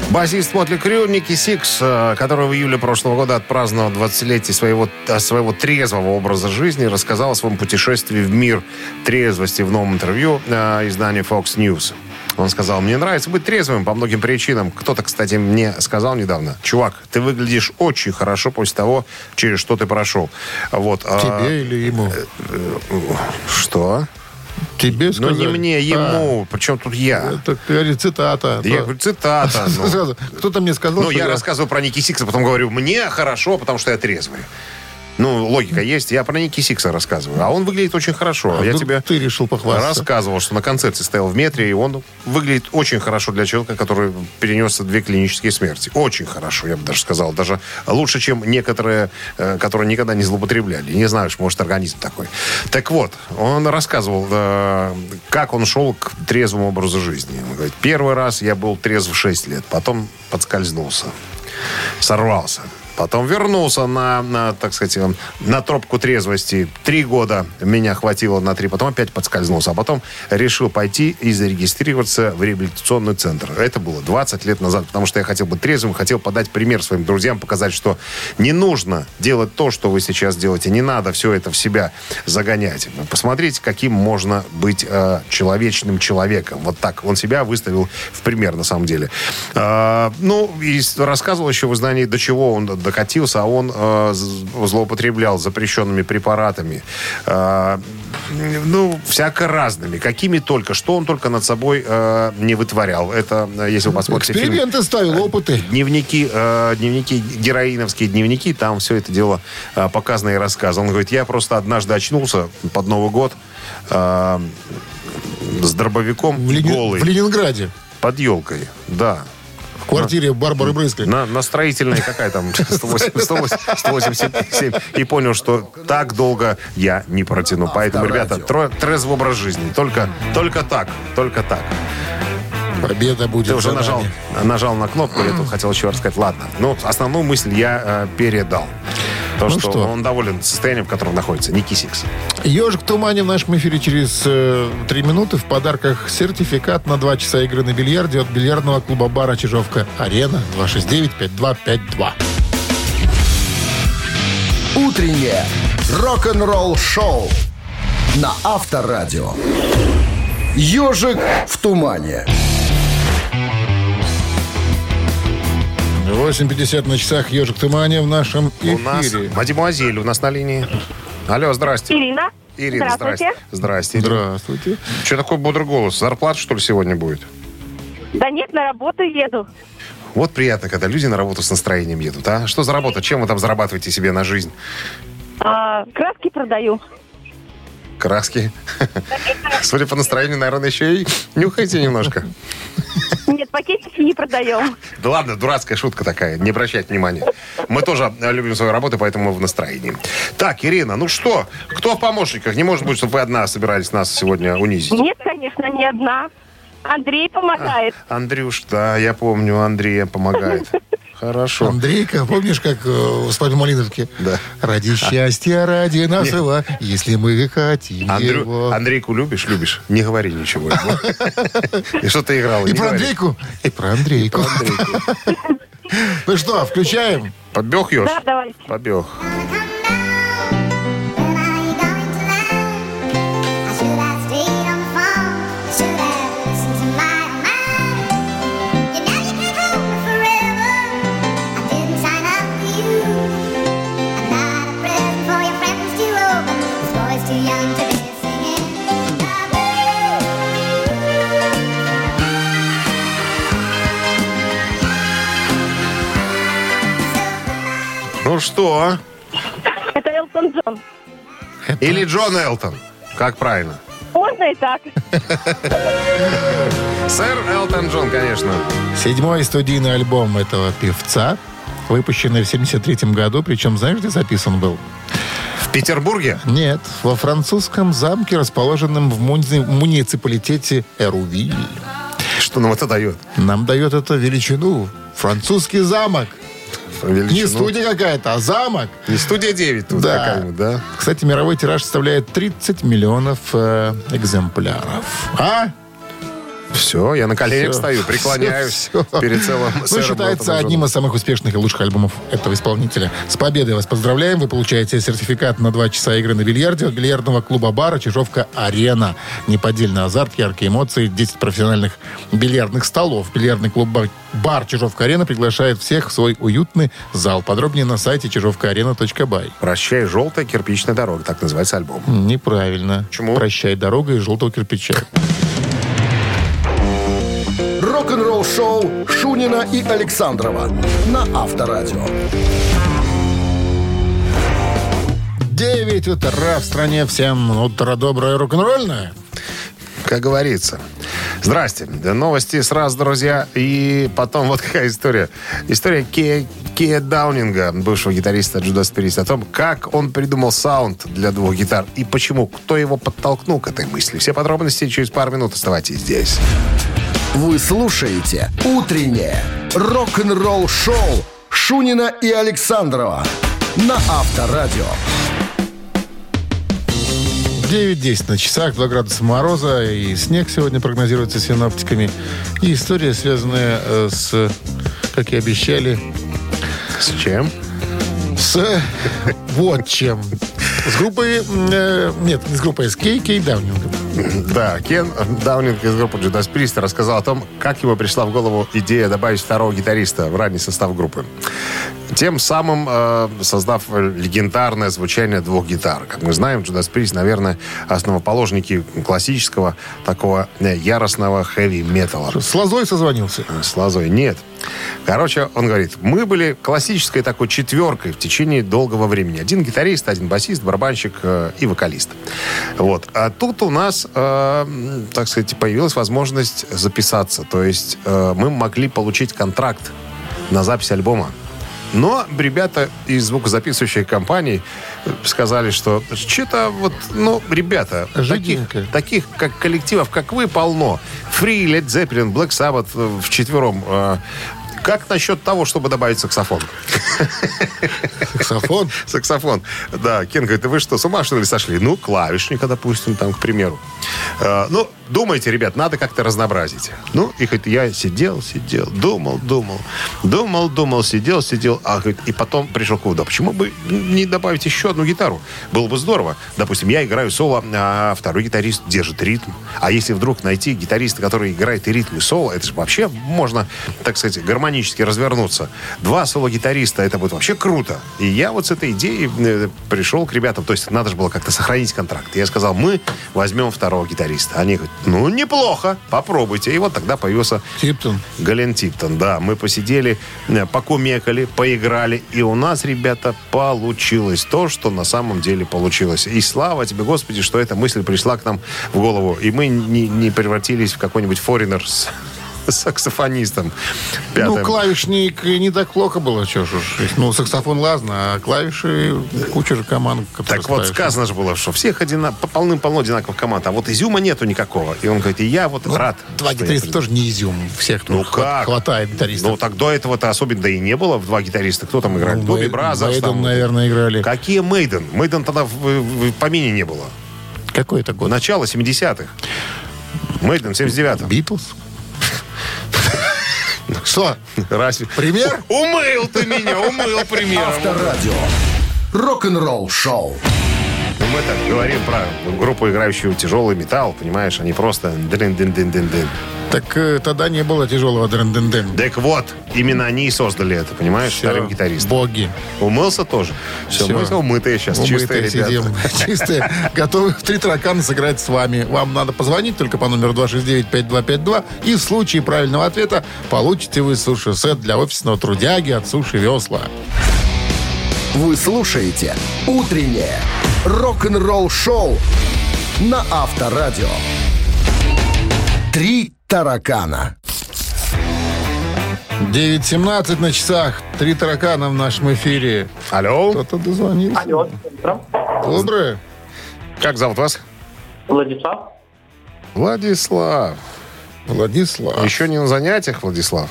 Басист Mötley Crüe Ники Сикс, э, который в июле прошлого года отпраздновал 20-летие своего, э, своего трезвого образа жизни, рассказал о своем путешествии в мир трезвости в новом интервью э, изданию Fox News. Он сказал, мне нравится быть трезвым по многим причинам. Кто-то, кстати, мне сказал недавно, чувак, ты выглядишь очень хорошо после того, через что ты прошел. Вот. а, Тебе или ему? Что? Тебе Ну, сказали? не мне, ему. Причем тут я? А, это, говорит, цитата. Я Да. говорю, цитата. ну. Кто-то мне сказал, Ну, что я рассказываю про Ники Сикса, потом говорю, мне хорошо, потому что я трезвый. Ну, логика есть. Я про Ники Сикса рассказываю. А он выглядит очень хорошо. А я тебе ты решил похвастаться. рассказывал, что на концерте стоял в метре, и он выглядит очень хорошо для человека, который перенес две клинические смерти. Очень хорошо, я бы даже сказал. Даже лучше, чем некоторые, э, которые никогда не злоупотребляли. Не что может организм такой. Так вот, он рассказывал, э, как он шел к трезвому образу жизни. Он говорит, первый раз я был трезв в 6 лет, потом подскользнулся, сорвался. Потом вернулся на, на, так сказать, э, на тропку трезвости. Три года меня хватило на три. Потом опять подскользнулся. А потом решил пойти и зарегистрироваться в реабилитационный центр. Это было 20 лет назад, потому что я хотел быть трезвым, хотел подать пример своим друзьям, показать, что не нужно делать то, что вы сейчас делаете. Не надо все это в себя загонять. Посмотрите, каким можно быть э, человечным человеком. Вот так. Он себя выставил в пример, на самом деле. А, ну, и рассказывал еще в издании, до чего он докатился, а он э, злоупотреблял запрещенными препаратами. А, ну, всяко разными. Какими только. Что он только над собой э, не вытворял. Это, э, если вы посмотрите фильм Эксперименты ставил, опыты. дневники, э, дневники, героиновские дневники, там все это дело э, показано и рассказано. Он говорит, я просто однажды очнулся под Новый год э, с дробовиком В, Лени- голый в Ленинграде. под елкой. Да. Квартире Барбары Брызгой. На, на строительной какая там 108 187 и понял, что так долго я не протяну. Поэтому, ребята, трезвый образ жизни. Только, только так, только так. Победа будет Ты уже нажал, нажал на кнопку, я тут хотел еще раз сказать. Ладно, ну, основную мысль я э, передал. То, Ну что, что? он доволен состоянием, в котором находится. Ники Сикс. Ежик в тумане в нашем эфире через э, три минуты. В подарках сертификат на два часа игры на бильярде от бильярдного клуба бара Чижовка Арена 269-5252. Утреннее рок-н-ролл-шоу на Авторадио. «Ежик в тумане». 8.50 на часах «Ежик в тумане» в нашем эфире. У нас Мадемуазель у нас на линии. Алло, здрасте. Ирина. Ирина, Здравствуйте. здрасте. Здрасте. Ирина. Здравствуйте. Что такой бодрый голос? Зарплата, что ли, сегодня будет? Да нет, на работу еду. Вот приятно, когда люди на работу с настроением едут, а? Что за работа? Чем вы там зарабатываете себе на жизнь? А, краски продаю. Краски. Судя по настроению, наверное, еще и нюхайте немножко. Нет, пакетики не продаем. Да ладно, дурацкая шутка такая, не обращать внимания. Мы тоже э, любим свою работу, поэтому мы в настроении. Так, Ирина, ну что, кто в помощниках? Не может быть, чтобы вы одна собирались нас сегодня унизить. Нет, конечно, не одна. Андрей помогает. Андрюш, да, я помню, Андрея помогает. Хорошо. Андрейка, помнишь, как э, в «Свадьбе Малиновки»? Да. Ради счастья, ради нашего, если мы хотим Андрю- его. Андрейку любишь? Любишь. Не говори ничего. И что ты играл? И про Андрейку. И про Андрейку. Ну что, включаем? Побег, Ёж? Да, давайте. Побег. Что? Это Элтон Джон. Или Джон Элтон? Как правильно? Можно и так. Сэр Элтон Джон, конечно. Седьмой студийный альбом этого певца, выпущенный в 73 году, причем знаешь, где записан был? В Петербурге? Нет, во французском замке, расположенном в муни- муниципалитете Эрувиль. Что нам это дает? Нам дает это величину. Французский замок. Не Величину. студия какая-то, а замок. Не студия 9 тут Да. какая-нибудь, да? Кстати, мировой тираж составляет 30 миллионов э, экземпляров. А? Все, я на коленях Всё. стою, преклоняюсь Всё, всё. перед целым Ну, считается одним из самых успешных и лучших альбомов этого исполнителя. С победой вас поздравляем. Вы получаете сертификат на 2 часа игры на бильярде от бильярдного клуба бара «Чижовка-Арена». Неподдельный азарт, яркие эмоции, 10 профессиональных бильярдных столов. Бильярдный клуб бар, бар «Чижовка-Арена» приглашает всех в свой уютный зал. Подробнее на сайте чижовкаарена.бай. «Прощай, желтая кирпичная дорога», так называется альбом. Неправильно. Почему? Прощай, дорога из желтого кирпича. Рок-н-ролл-шоу Шунина и Александрова на Авторадио. 9 утра в стране. Всем утро доброе рок-н-ролльное. Как говорится. Здрасте. Новости сразу, друзья. И потом вот какая история. История Кея, Кея Даунинга, бывшего гитариста Judas Priest, о том, как он придумал саунд для двух гитар и почему, кто его подтолкнул к этой мысли. Все подробности через пару минут. Оставайтесь здесь. Вы слушаете «Утреннее рок-н-ролл-шоу» Шунина и Александрова на Авторадио. 9.10 на часах, 2 градуса мороза и снег сегодня прогнозируется синоптиками. И история, связанная э, с, как и обещали, С чем? с вот чем. С группой, э, нет, не с группой, с Кей Кей Даунингом. Да, Кен Даунинг из группы Judas Priest рассказал о том, как ему пришла в голову идея добавить второго гитариста в ранний состав группы. Тем самым э, создав легендарное звучание двух гитар. Как мы знаем, Judas Priest, наверное, основоположники классического такого э, яростного хэви-металла. С Лозой созвонился. С Лозой нет. Короче, он говорит, мы были классической такой четверкой в течение долгого времени. Один гитарист, один басист, барабанщик э, и вокалист. Вот. А тут у нас, э, так сказать, появилась возможность записаться. То есть э, мы могли получить контракт на запись альбома. Но ребята из звукозаписывающей компании э, сказали, что что-то вот, ну, ребята, таких, Жиденько. таких как коллективов, как вы, полно. Free, Led Zeppelin, Black Sabbath э, в четвером. Э, Как насчет того, чтобы добавить саксофон? Саксофон. Саксофон. Да, Кен говорит, вы что, с ума что ли сошли? Ну, клавишника, допустим, там, к примеру. Ну, думайте, ребят, надо как-то разнообразить. Ну, и говорит, я сидел, сидел, думал, думал, думал, думал, сидел, сидел, а, говорит, и потом пришел к выводу, а почему бы не добавить еще одну гитару? Было бы здорово. Допустим, я играю соло, а второй гитарист держит ритм. А если вдруг найти гитариста, который играет и ритм, и соло, это же вообще можно, так сказать, гармонически развернуться. Два соло-гитариста, это будет вообще круто. И я вот с этой идеей э, пришел к ребятам. То есть надо же было как-то сохранить контракт. Я сказал, мы возьмем второго гитариста. Они говорят, ну, неплохо, попробуйте. И вот тогда появился Типтон. Гален Типтон, да. Мы посидели, э, покумекали, поиграли. И у нас, ребята, получилось то, что на самом деле получилось. И слава тебе, Господи, что эта мысль пришла к нам в голову. И мы не, не превратились в какой-нибудь форинер с саксофонистом. Ну, Пятым. клавишник и не так плохо было, что ж. Ну, саксофон, ладно, а клавиши куча же команд, Так вот, сказано же было, что всех одина... полным-полно одинаковых команд, а вот изюма нету никакого. И он говорит, и я вот Ну, рад. Два я гитариста придумал. тоже не изюм. Всех, Ну как? хватает гитаристов. Ну, так до этого-то особенно да и не было в два гитариста. Кто там играл? Ну, Doobie Brothers. Maiden, там. наверное, играли. Какие Maiden? Maiden тогда в, в- в помине не было. Какой это год? Начало 70-х. Maiden в 79-м. Битлз? Что? Разве? Пример? Умыл ты меня, умыл примером. Авторадио. Рок-н-ролл-шоу. Ну, Мы так говорим про группу, играющую тяжелый металл, понимаешь? Они просто дын-дын-дын-дын-дын. Так э, тогда не было тяжелого дрен-ден-ден. Так вот, именно они и создали это, понимаешь, вторым гитаристом. Боги. Умылся тоже. Все, все умытые сейчас, чистые Умытые ребята. сидим. Чистые. Готовы в три таракана сыграть с вами. Вам надо позвонить только по номеру 269-5252. И в случае правильного ответа получите вы суши-сет для офисного трудяги от Суши Весла. Вы слушаете «Утреннее рок-н-ролл-шоу» на Авторадио. Три таракана. 9.17 на часах. Три таракана в нашем эфире. Алло, Кто-то дозвонился. Алло. Доброе. как зовут вас? Владислав. Владислав. Владислав. Еще не на занятиях, Владислав?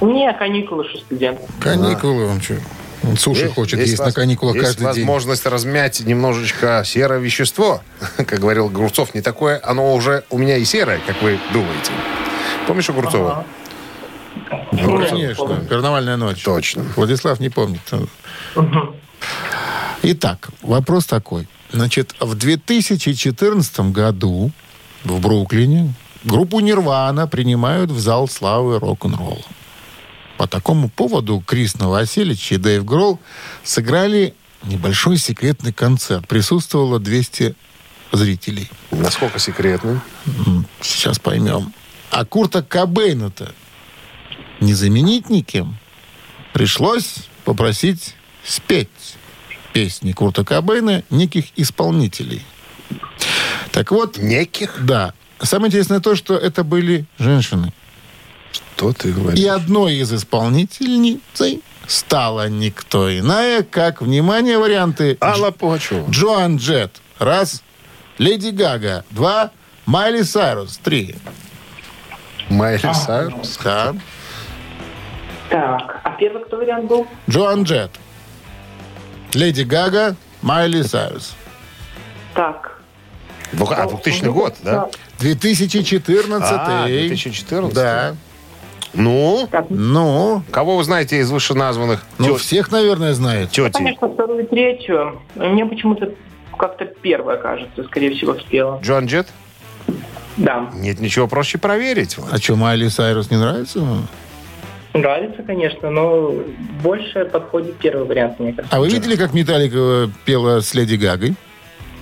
Не, каникулы, что студент. Каникулы он что? Суши хочет есть, на воз- каникулах есть каждый день. возможность размять немножечко серое вещество. Как говорил Груцов, не такое, оно уже у меня и серое, как вы думаете. Помнишь Огурцова? Ну, конечно. Карнавальная ночь. Точно. Владислав не помнит. Итак, вопрос такой. Значит, в 2014 году в Бруклине группу «Нирвана» принимают в зал славы рок-н-ролла. По такому поводу Крис Новоселич и Дэйв Гролл сыграли небольшой секретный концерт. Присутствовало 200 зрителей. Насколько секретно? М, Сейчас поймем. А Курта Кобейна-то не заменить никем. Пришлось попросить спеть песни Курта Кобейна неких исполнителей. Так вот, Неких? да. Самое интересное то, что это были женщины. Что ты говоришь? И одной из исполнительницей стала никто иная, как, внимание, варианты Алла Пугачева. Джоан Джет. Раз. Леди Гага. Два. Майли Сайрус. Три. Майли Сайрус. Да. Так, а первый кто вариант был? Джоан Джет. Леди Гага. Майли Сайрус. Так. А, 2000 год, да? 2014. А, 2014. Да. Ну, Ну, кого вы знаете из вышеназванных ну тет- всех, наверное, знает. тети? Конечно, вторую и третью. Мне почему-то как-то первая, кажется, скорее всего, спела. Джоан Джет? Да. Нет ничего проще проверить. А что, Майли Сайрус не нравится? Нравится, конечно, но больше подходит первый вариант, мне кажется. А вы видели, как Металлика пела с Леди Гагой?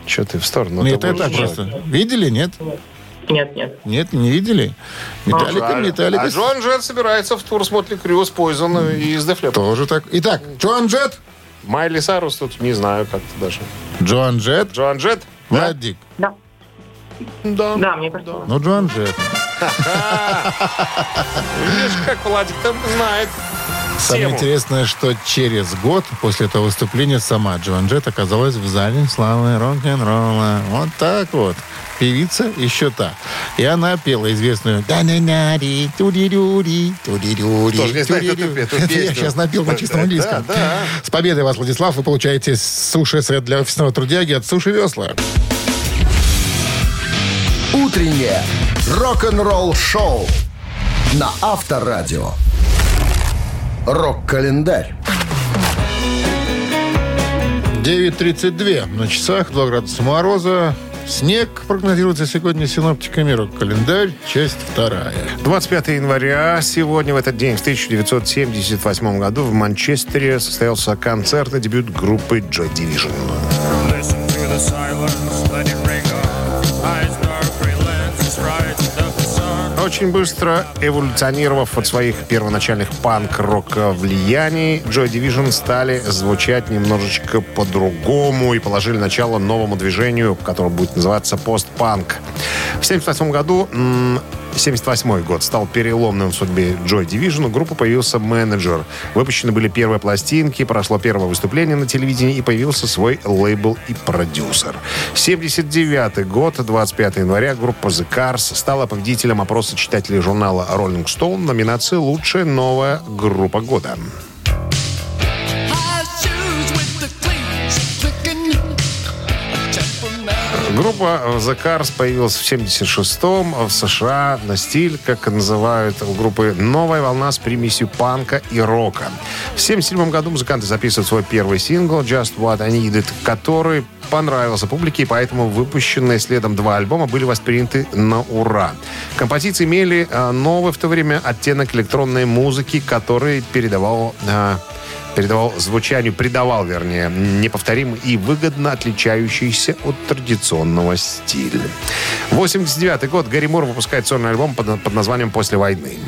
Что ты в сторону? Нет, это так просто. Видели, нет? Нет, нет. Нет, не видели? Металлика, Жаль. Металлика. А Джоан Джет собирается в тур с Мотли Крю, с Poison и с Leppard. Тоже так. Итак, Джоан Джет. Майли Сайрус тут не знаю как-то даже. Джоан Джет. Джоан Джет? Владик. Да. Да. Да, мне кажется. Ну, Джоан Джет. Видишь, как Владик там знает Самое тему. интересное, что через год после этого выступления сама Джоан Джет оказалась в зале славы рок-н-ролла. Вот так вот. Певица еще та. И она пела известную «Да-на-на-ри, туди-рюри, туди-рюри, Тоже не знаю, кто туди-рю». эту Это песню. Я сейчас напел на чистом Да, английском. да, да. С победой вас, Владислав, вы получаете суши-сет для офисного трудяги от Суши Весла. Утреннее рок-н-ролл-шоу на Авторадио. Рок-календарь. 9.32 на часах, 2 градуса мороза. Снег прогнозируется сегодня синоптиками. Рок-календарь, часть вторая. 25 января сегодня, в этот день, в 1978 году в Манчестере состоялся концертный дебют группы Joy Division. Очень быстро эволюционировав от своих первоначальных панк-рок влияний, Joy Division стали звучать немножечко по-другому и положили начало новому движению, которое будет называться постпанк. В 1978 году 78 год стал переломным в судьбе Joy Division. У группы появился менеджер. Выпущены были первые пластинки, прошло первое выступление на телевидении и появился свой лейбл и продюсер. 79 год, 25 января, группа The Cars стала победителем опроса читателей журнала Rolling Stone номинации «Лучшая новая группа года». Группа The Cars появилась в 76-м в США на стиль, как называют у группы, новая волна с примесью панка и рока. В 77 году музыканты записывают свой первый сингл «Just What I Needed», который понравился публике, и поэтому выпущенные следом два альбома были восприняты на ура. Композиции имели э, новый в то время оттенок электронной музыки, который передавал передавал звучанию, придавал, вернее, неповторимый и выгодно отличающийся от традиционного стиля. 89 год. Гарри Мур выпускает сольный альбом под, под названием «После войны».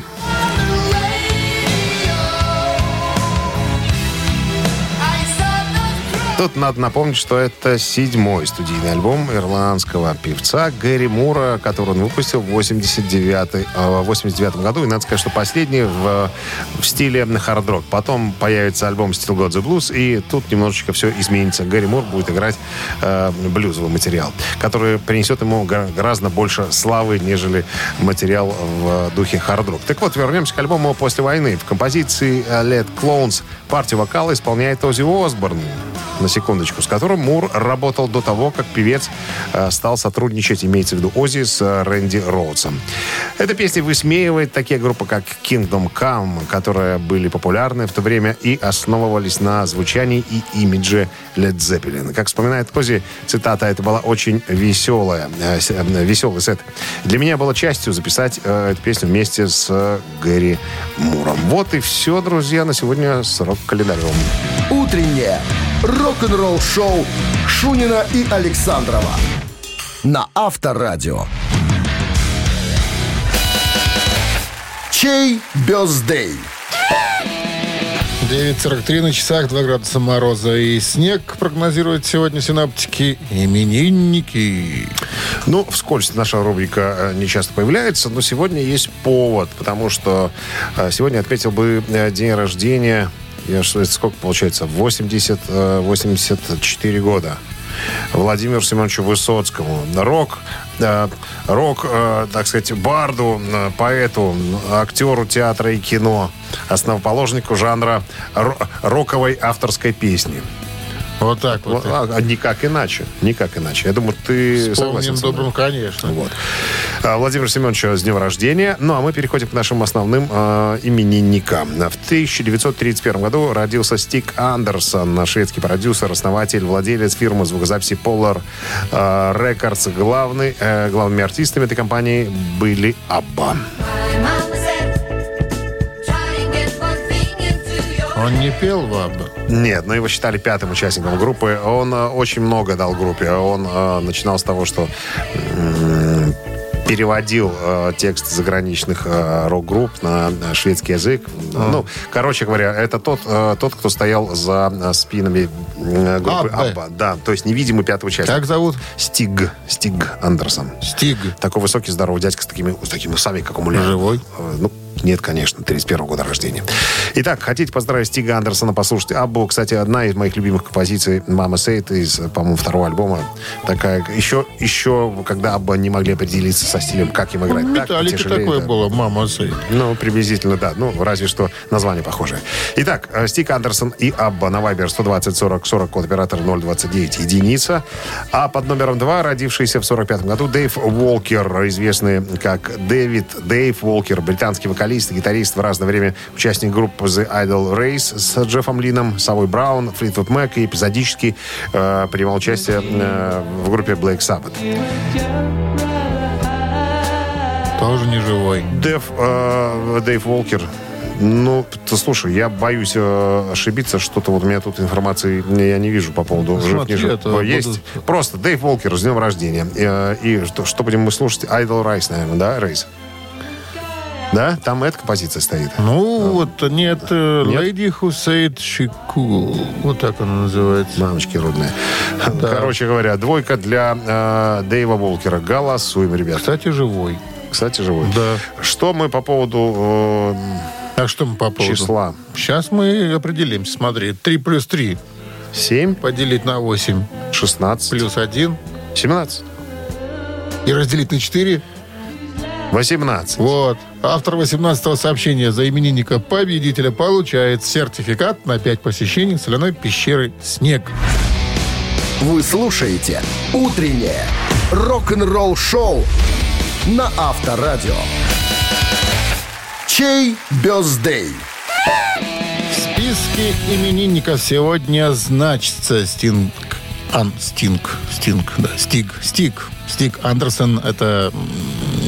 Тут надо напомнить, что это седьмой студийный альбом ирландского певца Гэри Мура, который он выпустил в 89, э, 89 году. И надо сказать, что последний в, в стиле хард-рок. Потом появится альбом Still Got the Blues, и тут немножечко все изменится. Гэри Мур будет играть э, блюзовый материал, который принесет ему гора- гораздо больше славы, нежели материал в духе хард-рок. Так вот, вернемся к альбому «После войны». В композиции э, «Let Clones» партию вокала исполняет Оззи Осборн. На секундочку, с которым Мур работал до того, как певец э, стал сотрудничать, имеется в виду Ози, с э, Рэнди Роудсом. Эта песня высмеивает такие группы, как Kingdom Come, которые были популярны в то время и основывались на звучании и имидже Led Zeppelin. Как вспоминает Ози, цитата, это была очень веселая, э, веселый сет. Для меня было частью записать эту песню вместе с Гэри Муром. Вот и все, друзья, на сегодня с рок-календарем. Утреннее рок-н-ролл-шоу Шунина и Александрова на Авторадио. Чей бездей? 9.43 на часах, 2 градуса мороза и снег прогнозируют сегодня синаптики именинники. Ну, вскользь наша рубрика э, не часто появляется, но сегодня есть повод, потому что э, сегодня отметил бы э, день рождения, я что, сколько получается, 80, э, 84 года. Владимиру Семеновичу Высоцкому. Рок, э, рок, э, так сказать, барду, э, поэту, актеру театра и кино, основоположнику жанра ро- роковой авторской песни. Вот так вот. А, а никак иначе. Никак иначе. Я думаю, ты согласен Вспомним со мной. добрым, конечно. Вот. А, Владимир Семенович с днем рождения. Ну, а мы переходим к нашим основным э, именинникам. В 1931 году родился Стик Андерсон, шведский продюсер, основатель, владелец фирмы звукозаписи Polar э, Records. Главный, э, главными артистами этой компании были Абба. Он не пел вам? Нет, но его считали пятым участником группы. Он э, очень много дал группе. Он э, начинал с того, что переводил э, текст заграничных э, рок-групп на, на шведский язык. Ну, короче говоря, это тот, э, тот кто стоял за э, спинами э, группы Аббе. Абба. Да, то есть невидимый пятый участник. Как зовут? Стиг. Стиг Андерсон. Стиг. Такой высокий, здоровый дядька с такими, с такими усами, как у Муля. Живой? Э, Ну, нет, конечно, 31 года рождения. Итак, хотите поздравить Стига Андерсона, послушайте Аббу. Кстати, одна из моих любимых композиций «Мама Сейт» из, по-моему, второго альбома. Такая, еще, еще, когда Абба не могли определиться со стилем, как им играть. Так, Металлики потяжелее, такое да. было, мама сей. Ну, приблизительно, да. Ну, разве что название похожее. Итак, э, Стик Андерсон и Абба на Viber 120 40 40, код оператора 029, единица. А под номером 2, родившийся в 45 году, Дэйв Уолкер, известный как Дэвид Дэйв Уолкер, британский вокалист и гитарист в разное время, участник группы The Idle Race с Джеффом Лином, Savoy Brown, Fleetwood Mac и эпизодически э, принимал участие э, в группе Black Sabbath. Тоже не живой. Дэв, э, Дэйв Волкер. Ну, ты слушай, я боюсь э, ошибиться. Что-то вот у меня тут информации я не вижу по поводу жив, смотри, не жив. это Есть. будут- Просто Дэйв Волкер с днем рождения. Э, и что, что будем мы слушать? Idol Rise, наверное, да, Рейс? Да? Там эта композиция стоит. Ну, вот нет, э, Нет? Lady Who Said She Cool. Вот так она называется. Мамочки родные. Короче говоря, двойка для э, Дэйва Волкера. Голосуем, ребят. Кстати, живой. Кстати, живой. Да. Что мы по поводу э, А что мы по поводу? числа? Сейчас мы определимся. Смотри, 3 плюс 3 7, поделить на 8 16, плюс 1 17, и разделить на 4. 18. Вот. Автор 18-го сообщения за именинника победителя получает сертификат на 5 посещений соляной пещеры «Снег». Вы слушаете «Утреннее рок-н-ролл-шоу» на Авторадио. Чей бездей? В списке именинников сегодня значится Стинг. Ан, Стинг. Стинг, да. Стиг. Стиг. Стиг Андерсон – это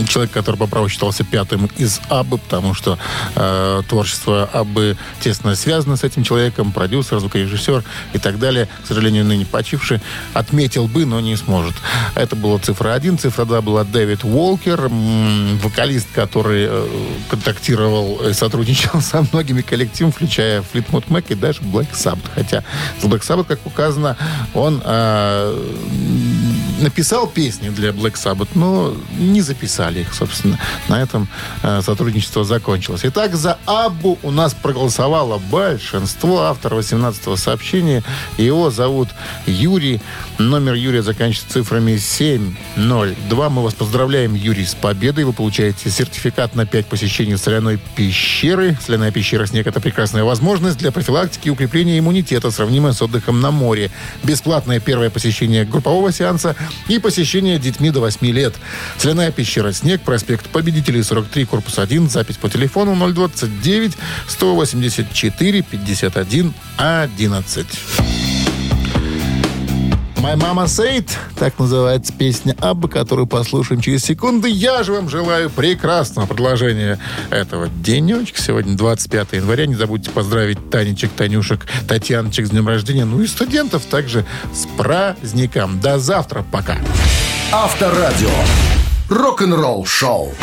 человек, который по праву считался пятым из Аббы, потому что э, творчество Аббы тесно связано с этим человеком, продюсер, звукорежиссер и так далее. К сожалению, ныне почивший. Отметил бы, но не сможет. Это была цифра один. Цифра два была Дэвид Уолкер, вокалист, который э, контактировал и сотрудничал со многими коллективами, включая Fleetwood Mac и даже Black Sabbath. Хотя с Black Sabbath, как указано, он э, написал песни для Black Sabbath, но не записали их, собственно. На этом э, сотрудничество закончилось. Итак, за Аббу у нас проголосовало большинство. Автор 18-го сообщения. Его зовут Юрий. Номер Юрия заканчивается цифрами 702. Мы вас поздравляем, Юрий, с победой. Вы получаете сертификат на 5 посещений соляной пещеры. Соляная пещера «Снег» — это прекрасная возможность для профилактики и укрепления иммунитета, сравнимая с отдыхом на море. Бесплатное первое посещение группового сеанса и посещение детьми до 8 лет. Соляная пещера «Снег», проспект Победителей, 43, корпус 1. Запись по телефону 029 184 51 11. My Mama Said, так называется песня Абба, которую послушаем через секунды. Я же вам желаю прекрасного продолжения этого денечка. Сегодня 25 января. Не забудьте поздравить Танечек, Танюшек, Татьяночек с днем рождения. Ну и студентов также с праздником. До завтра. Пока. Авторадио. Рок-н-ролл шоу.